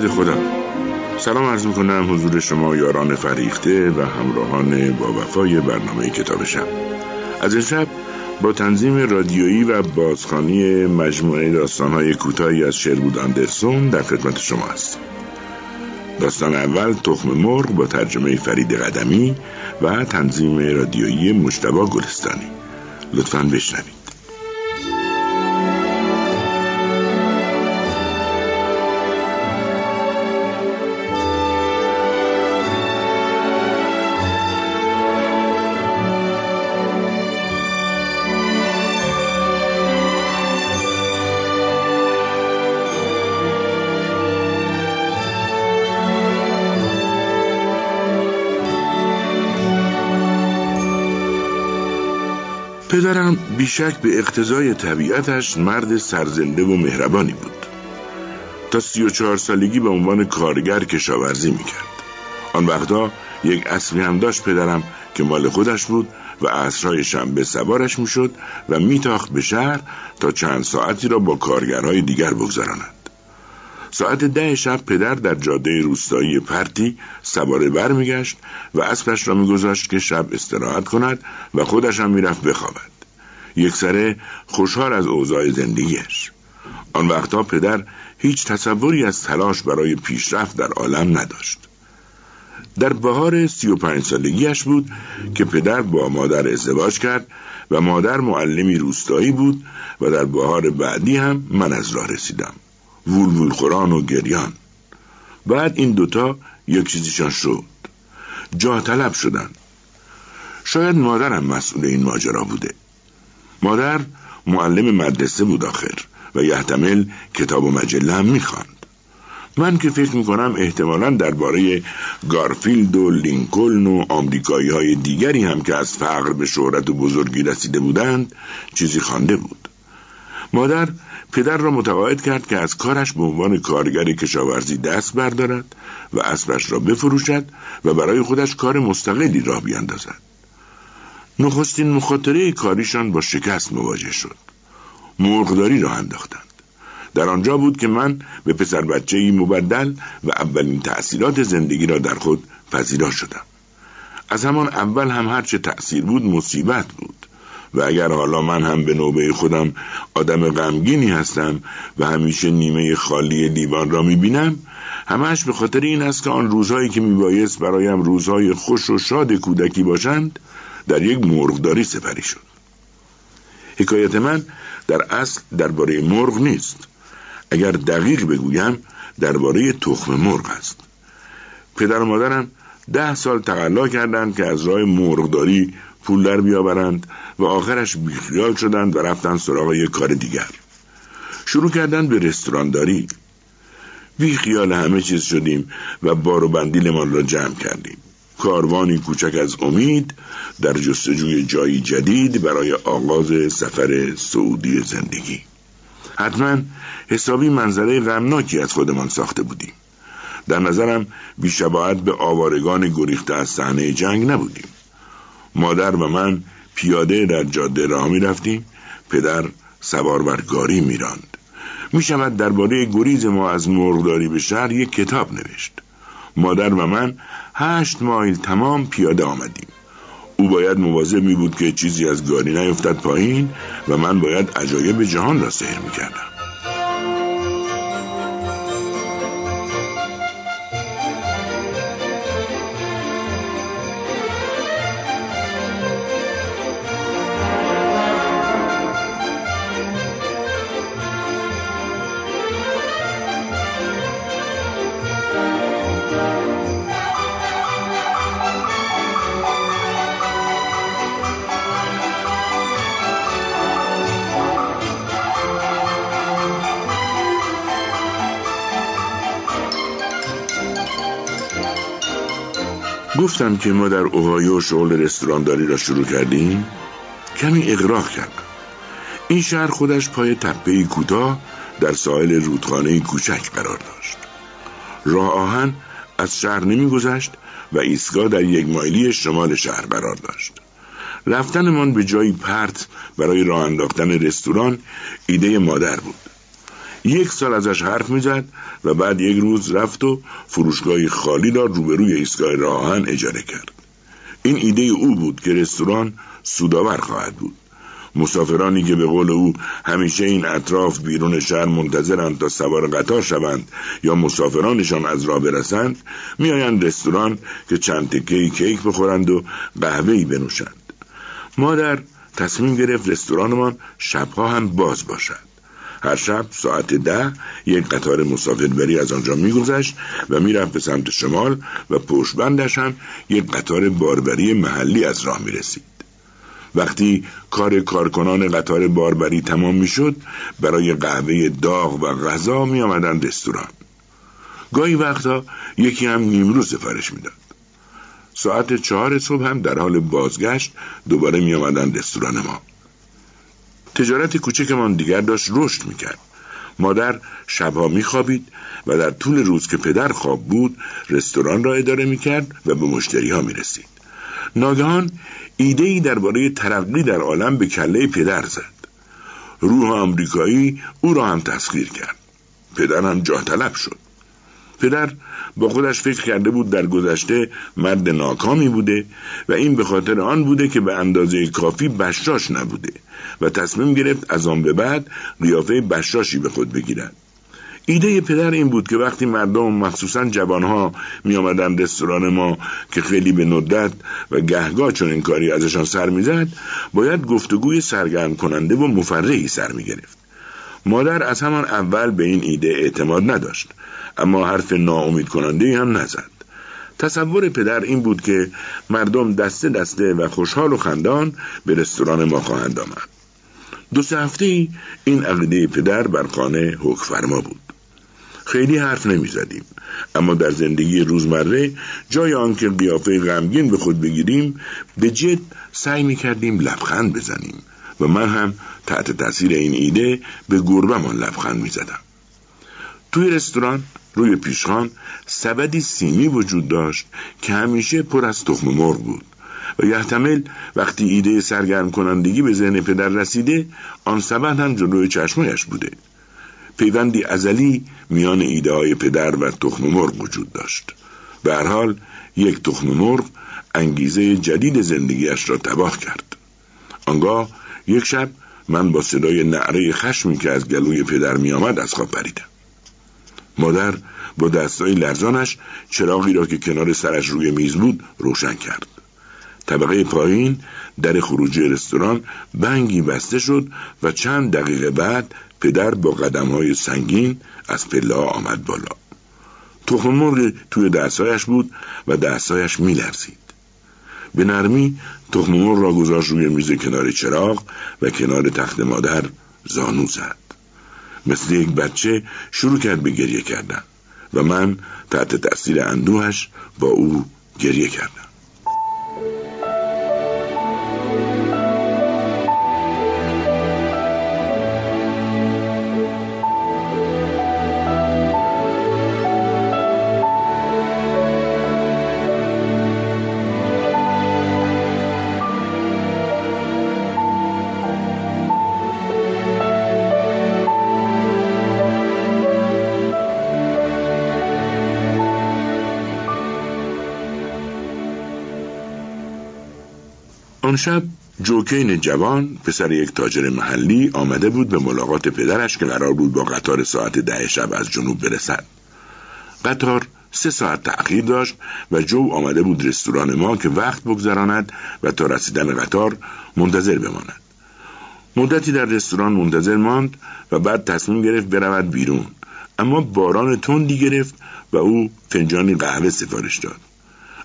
یاد خدا سلام عرض می‌کنم حضور شما یاران فریخته و همراهان با وفای برنامه کتاب شب. از این شب با تنظیم رادیویی و بازخانی مجموعه داستانهای کوتاهی از شربود اندرسون در خدمت شما است داستان اول تخم مرغ با ترجمه فرید قدمی و تنظیم رادیویی مجتبا گلستانی. لطفا بشنوید. پدرم بیشک به اقتضای طبیعتش مرد سرزنده و مهربانی بود. تا سی و چهار سالگی به عنوان کارگر کشاورزی می‌کرد. آن وقتا یک اسبی هم داشت پدرم که مال خودش بود و عصرهای شنبه سوارش می‌شد و میتاخت به شهر تا چند ساعتی را با کارگرهای دیگر بگذراند. ساعت ده شب پدر در جاده روستایی پرتی سواره بر میگشت و اسبش را میگذاشت که شب استراحت کند و خودش هم می‌رفت بخوابد. یک سره خوشحال از اوضاع زندگیش. آن وقتا پدر هیچ تصوری از تلاش برای پیشرفت در عالم نداشت. در بهار سی و پنج سالگیش بود که پدر با مادر ازدواج کرد و مادر معلمی روستایی بود و در بهار بعدی هم من از راه رسیدم. وول خوران و گریان. بعد این دوتا یک چیزیشان شد. جا طلب شدن. شاید مادرم مسئول این ماجرا بوده. مادر معلم مدرسه بود آخر و یحتمل کتاب و مجله هم می‌خواند. من که فکر می‌کنم احتمالا درباره گارفیلد و لینکلن و آمریکایی های دیگری هم که از فقر به شهرت و بزرگی رسیده بودند چیزی خوانده بود. مادر پدر را متقاعد کرد که از کارش به عنوان کارگر کشاورزی دست بردارد و اسبش را بفروشد و برای خودش کار مستقلی راه بیاندازد. نخستین مخاطره کاریشان با شکست مواجه شد. مرغداری را انداختند. در آنجا بود که من به پسر بچه ای مبدل و اولین تأثیرات زندگی را در خود پذیرا شدم. از همان اول هم هرچه تأثیر بود مصیبت بود. و اگر حالا من هم به نوبه خودم آدم غمگینی هستم و همیشه نیمه خالی لیوان را می‌بینم همش به خاطر این است که آن روزهایی که میبایست برایم روزهای خوش و شاد کودکی باشند در یک مرغداری سپری شد. حکایت من در اصل درباره مرغ نیست. اگر دقیق بگویم درباره تخم مرغ است. پدر و مادرم ده سال تقلا کردند که از راه مرغداری پول در بیاورند و آخرش بیخیال شدند و رفتن سراغ یک کار دیگر. شروع کردند به رستورانداری. بی خیال همه چیز شدیم و بار و بندیلمان را جمع کردیم. کاروانی کوچک از امید در جستجوی جایی جدید برای آغاز سفر سعودی زندگی. حتما حسابی منظره غمناکی از خودمان ساخته بودیم. در نظرم بیشباهت به آوارگان گریخته از صحنه جنگ نبودیم. مادر و من پیاده در جاده راه می رفتیم پدر سوار بر گاری می راند می شود درباره گریز ما از مرغداری به شهر یک کتاب نوشت. مادر و من هشت مایل تمام پیاده آمدیم. او باید مواظب می بود که چیزی از گاری نیفتد پایین و من باید عجایب جهان را سهر می کردم گفتم که ما در اوهایو شغل رستورانداری را شروع کردیم. کمی اغراق کردم این شهر خودش پای تپه کوتاه در ساحل رودخانه کوچک قرار داشت. راه آهن از شهر نمیگذشت و ایستگاه در یک مایلی شمال شهر قرار داشت. رفتنمان به جایی پرت برای راه انداختن رستوران ایده مادر بود. یک سال ازش حرف می‌زد و بعد یک روز رفت و فروشگاهی خالی را روبروی ایستگاه راهن اجاره کرد. این ایده او بود که رستوران سودآور خواهد بود. مسافرانی که به قول او همیشه این اطراف بیرون شهر منتظرند تا سوار قطار شوند یا مسافرانشان از راه برسند میآیند رستوران که چند تکه کیک بخورند و قهوه‌ای بنوشند. مادر تصمیم گرفت رستورانمان شبها هم باز باشد. هر شب ساعت ده یک قطار مسافربری از آنجا میگذشت و می‌رفت به سمت شمال و پشتبندش هم یک قطار باربری محلی از راه می‌رسید. وقتی کار کارکنان قطار باربری تمام می‌شد برای قهوه داغ و غذا می آمدن رستوران. گاهی وقتا یکی هم نیمرو سفارش می‌داد. ساعت چهار صبح هم در حال بازگشت دوباره می آمدن رستوران ما. تجارت کوچکمان دیگر داشت رشد می‌کرد. مادر شبها میخوابید و در طول روز که پدر خواب بود رستوران را اداره می‌کرد و به مشتری ها می‌رسید. ناگهان ایده ای درباره ترقی در عالم به کله پدر زد. روح آمریکایی او را هم تسخیر کرد. پدر هم جاه طلب شد. پدر با خودش فکر کرده بود در گذشته مرد ناکامی بوده و این به خاطر آن بوده که به اندازه کافی بشاش نبوده و تصمیم گرفت از آن به بعد قیافه بشاشی به خود بگیرد ایده پدر این بود که وقتی مردم مخصوصا جوانها می آمدن رستوران ما که خیلی به ندت و گهگاه چون این کاری ازشان سر می‌زد باید گفتگوی سرگرم کننده و مفرحی سر می گرفت. مادر از همان اول به این ایده اعتماد نداشت اما حرف ناامید کننده هم نزد. تصور پدر این بود که مردم دسته دسته و خوشحال و خندان به رستوران ما خواهند آمد. دو سه هفته ای این عقیده پدر بر خانه حکم فرما بود. خیلی حرف نمی زدیم اما در زندگی روزمره جای آنکه قیافه غمگین به خود بگیریم به جد سعی می کردیم لبخند بزنیم و من هم تحت تاثیر این ایده به گربمان لبخند می زدم. توی رستوران روی پیشخان سبدی سیمی وجود داشت که همیشه پر از تخم مرغ بود. و یحتمل وقتی ایده سرگرم کنندگی به ذهن پدر رسیده آن سبد هم جلوی چشمایش بوده. پیوندی ازلی میان ایده های پدر و تخم مرغ وجود داشت. به هر حال یک تخم مرغ انگیزه جدید زندگیش را تباه کرد. آنگاه یک شب من با صدای نعره خشمی که از گلوی پدر میآمد از خواب پریدم. مادر با دستای لرزانش چراغی را که کنار سرش روی میز بود روشن کرد. طبقه پایین در خروجی رستوران بنگی بسته شد و چند دقیقه بعد پدر با قدم های سنگین از پله آمد بالا. تخم مرغ توی دستایش بود و دستایش میلرزید. به نرمی تخم مرغ را گذاشت روی میز کنار چراغ و کنار تخت مادر زانو زد. مثل یک بچه شروع کرد به گریه کردن و من تحت تاثیر اندوهش با او گریه کردم. آن شب جوکین جوان پسر یک تاجر محلی آمده بود به ملاقات پدرش که قرار بود با قطار ساعت ده شب از جنوب برسد. قطار سه ساعت تأخیر داشت و جو آمده بود رستوران ما که وقت بگذراند و تا رسیدن قطار منتظر بماند. مدتی در رستوران منتظر ماند و بعد تصمیم گرفت برود بیرون. اما باران تندی گرفت و او فنجانی قهوه سفارش داد.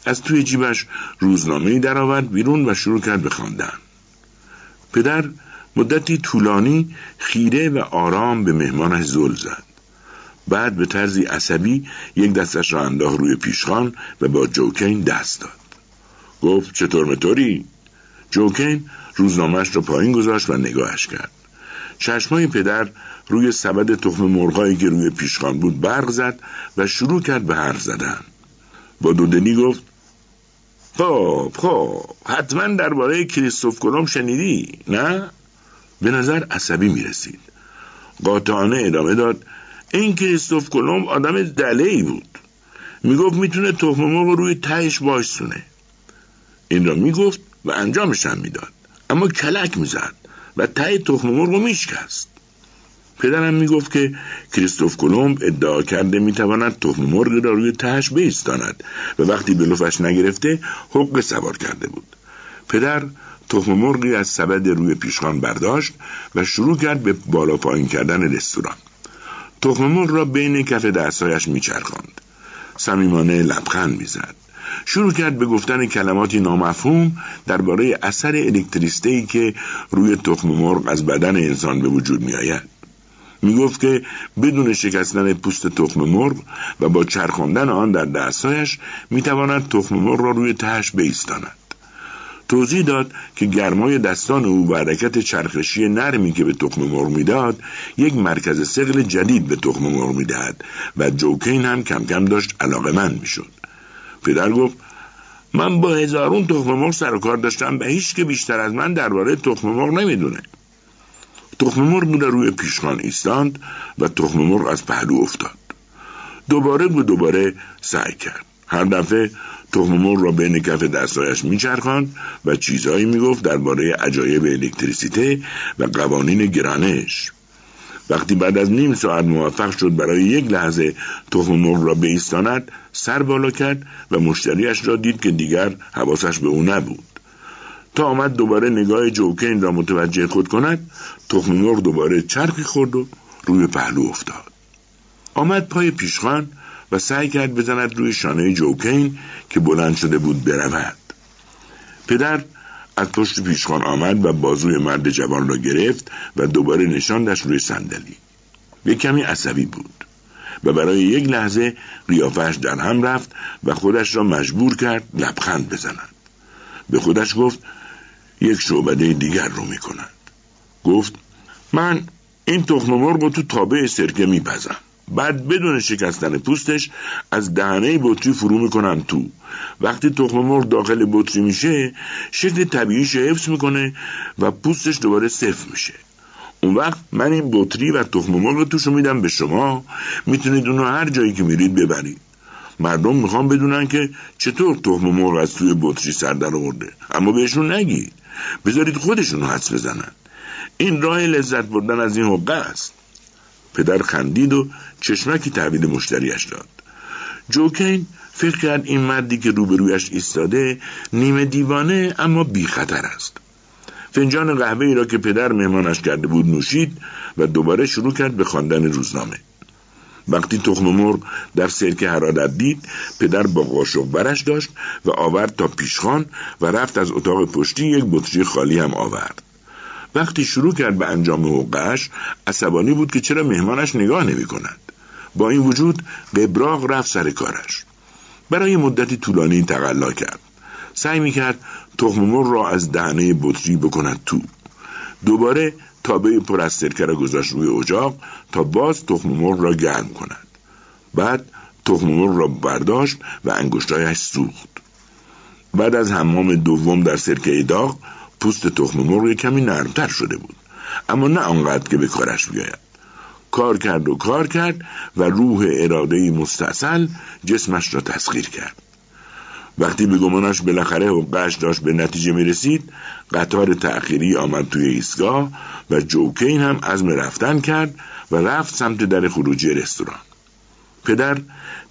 از توی جیبش روزنامه درآورد بیرون و شروع کرد به خواندن. پدر مدتی طولانی خیره و آرام به مهمانش زل زد. بعد به طرزی عصبی یک دستش را انداخت روی پیشخان و با جوکین دست داد. گفت چطور مطوری؟ جوکین روزنامهش را پایین گذاشت و نگاهش کرد. چشمای پدر روی سبد تخم مرغایی که روی پیشخان بود برق زد و شروع کرد به حرف زدن. با دودنی گفت خب خب حتما درباره کریستوف کلم شنیدی نه؟ به نظر عصبی می رسید قاطعانه ادامه داد این کریستوف کلمب آدم دله ای بود. می‌گفت می‌تونه تخم مرغ روی تهش باشونه این را می‌گفت و انجامش هم می‌داد. اما کلک می‌زد و ته تخم مرغ رو میشکست. پدرم می‌گفت که کریستوف کلمب ادعا کرده می‌تواند تخم مرغ را روی تهش بیستاند و وقتی به لفش نگرفته حق سوار کرده بود. پدر تخم مرغی از سبد روی پیشخان برداشت و شروع کرد به بالا پایین کردن رستوران. تخم مرغ را بین کف دستهایش میچرخاند. صمیمانه لبخند می‌زد. شروع کرد به گفتن کلماتی نامفهوم درباره اثر الکتریسته که روی تخم مرغ از بدن انسان به وجود می آید. می گفت که بدون شکستن پوست تخم مرغ و با چرخاندن آن در دستایش می تواند تخم مرغ را روی تهش بیستاند. توضیح داد که گرمای دستان او و حرکت چرخشی نرمی که به تخم مرغ می‌داد یک مرکز سقل جدید به تخم مرغ می‌دهد و جوکین هم کم کم داشت علاقه من می‌شد پدر گفت من با هزارون تخم مرغ سر و کار داشتم و هیچ که بیشتر از من درباره تخم مرغ نمی‌دونه تخم مرغ روی پیشخان ایستاند و تخم مرغ از پهلو افتاد. دوباره و دوباره سعی کرد. هر دفعه تخم مرغ را بین کف دستایش میچرخاند و چیزهایی می‌گفت درباره عجایب الکتریسیته و قوانین گرانش. وقتی بعد از نیم ساعت موفق شد برای یک لحظه تخم مرغ را بیستاند سر بالا کرد و مشتریش را دید که دیگر حواسش به او نبود. تا آمد دوباره نگاه جوکین را متوجه خود کند تخم دوباره چرخی خورد و روی پهلو افتاد. آمد پای پیشخان و سعی کرد بزند روی شانه جوکین که بلند شده بود برود. پدر از پشت پیشخان آمد و بازوی مرد جوان را گرفت و دوباره نشاندش روی صندلی. یک کمی عصبی بود و برای یک لحظه قیافش در هم رفت و خودش را مجبور کرد لبخند بزند. به خودش گفت یک شعبده دیگر رو می کند گفت من این تخم مرغ رو تو تابه سرکه میپزم. بعد بدون شکستن پوستش از دهنه بطری فرو می‌کنم تو. وقتی تخم مرغ داخل بطری میشه شکل طبیعیش حفظ می‌کنه و پوستش دوباره صفر میشه. اون وقت من این بطری و تخم مرغ توشو میدم به شما. می‌تونید اونو هر جایی که میرید ببرید. مردم می‌خوام بدونن که چطور تخم مرغ از توی بطری سر در آورده. اما بهشون نگید. بذارید خودشونو حدس بزنن. این راه لذت بردن از این حقه است. پدر خندید و چشمکی تحویل مشتریش داد. جوکین فکر کرد این مردی که روبرویش ایستاده نیمه دیوانه اما بی خطر است. فنجان قهوه ای را که پدر مهمانش کرده بود نوشید و دوباره شروع کرد به خواندن روزنامه. وقتی تخم مرغ در سرکه حرارت دید پدر با قاشق برش داشت و آورد تا پیشخان و رفت از اتاق پشتی یک بطری خالی هم آورد. وقتی شروع کرد به انجام حقوقش عصبانی بود که چرا مهمانش نگاه نمی کند. با این وجود قبراغ رفت سر کارش. برای مدتی طولانی تقلا کرد. سعی می کرد تخم مرغ را از دهنه بطری بکند تو. دوباره تابه پر از سرکه را گذاشت روی اجاق تا باز تخم مرغ را گرم کند. بعد تخم مرغ را برداشت و انگشتایش سوخت. بعد از حمام دوم در سرکه داغ پوست تخم مرغ کمی نرمتر شده بود. اما نه آنقدر که به کارش بیاید. کار کرد و کار کرد و روح اراده مستاصل جسمش را تسخیر کرد. وقتی به گمانش بالاخره حقش داشت به نتیجه می رسید قطار تأخیری آمد توی ایستگاه و جوکین هم عزم رفتن کرد و رفت سمت در خروجی رستوران. پدر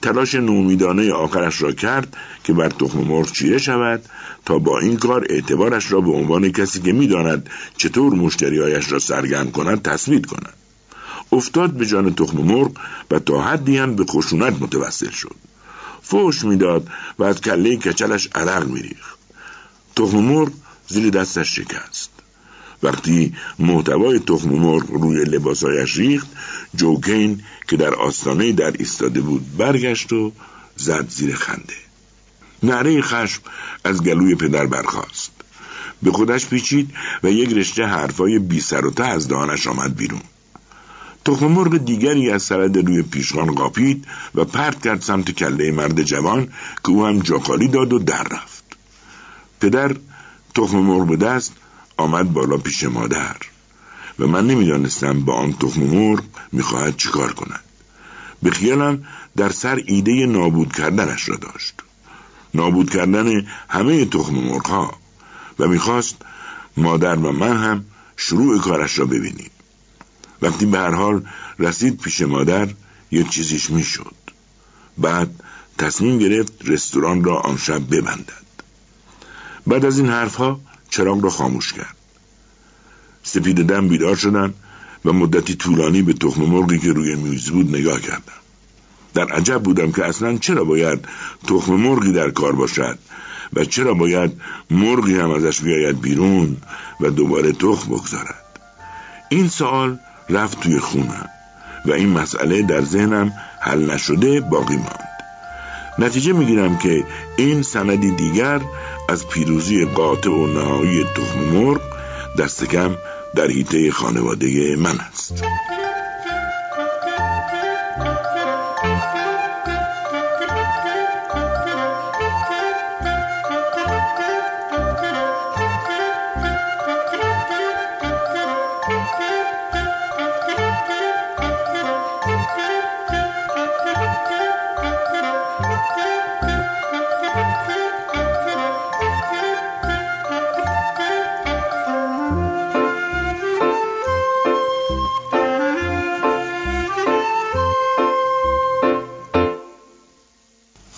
تلاش نومیدانه آخرش را کرد که بر تخم مرغ چیره شود تا با این کار اعتبارش را به عنوان کسی که می‌داند چطور مشتریهایش را سرگرم کند تصویر کند. افتاد به جان تخم مرغ و تا حدی هم به خشونت متوسل شد. فوش می‌داد و از کله کچلش عرق میریخت. تخم مرغ زیر دستش شکست. وقتی محتوای تخم مرغ روی لباسایش ریخت جوکین که در آستانه در ایستاده بود برگشت و زد زیر خنده. نعره خشم از گلوی پدر برخاست. به خودش پیچید و یک رشته حرفای بی سر و ته از دهانش آمد بیرون. تخم مرغ دیگری از سرد روی پیشخان قاپید و پرت کرد سمت کله مرد جوان که او هم جاخالی داد و در رفت. پدر تخم مرغ به دست آمد بالا پیش مادر و من نمی‌دانستم با آن تخم مرغ می‌خواهد چیکار کند. به خیالم در سر ایده نابود کردنش را داشت. نابود کردن همه تخم مرغ ها و می‌خواست مادر و من هم شروع کارش را ببینیم. وقتی به هر حال رسید پیش مادر یه چیزیش می‌شد. بعد تصمیم گرفت رستوران را آن شب ببندد. بعد از این حرفها چراغ را خاموش کرد. سپید دم بیدار شدن و مدتی طولانی به تخم مرغی که روی میز بود نگاه کردم. در عجب بودم که اصلا چرا باید تخم مرغی در کار باشد و چرا باید مرغی هم ازش بیاید بیرون و دوباره تخم بگذارد. این سوال رفت توی خونم و این مسئله در ذهنم حل نشده باقی ماند. نتیجه می‌گیرم که این سندی دیگر از پیروزی قاطع و نهایی تخم مرغ دست کم در حیطه خانواده من است.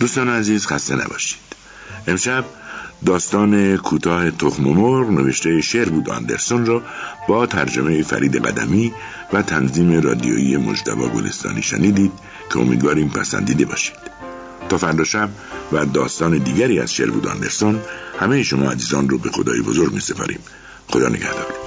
دوستان عزیز خسته نباشید. امشب داستان کوتاه تخم مرغ نوشته شعر بود آندرسون را با ترجمه فرید قدمی و تنظیم رادیویی مجتبا گلستانی شنیدید که امیدواریم پسندیده باشید. تا فردا شب و داستان دیگری از شعر بود آندرسون همه شما عزیزان رو به خدای بزرگ می سپاریم خدا نگهدار.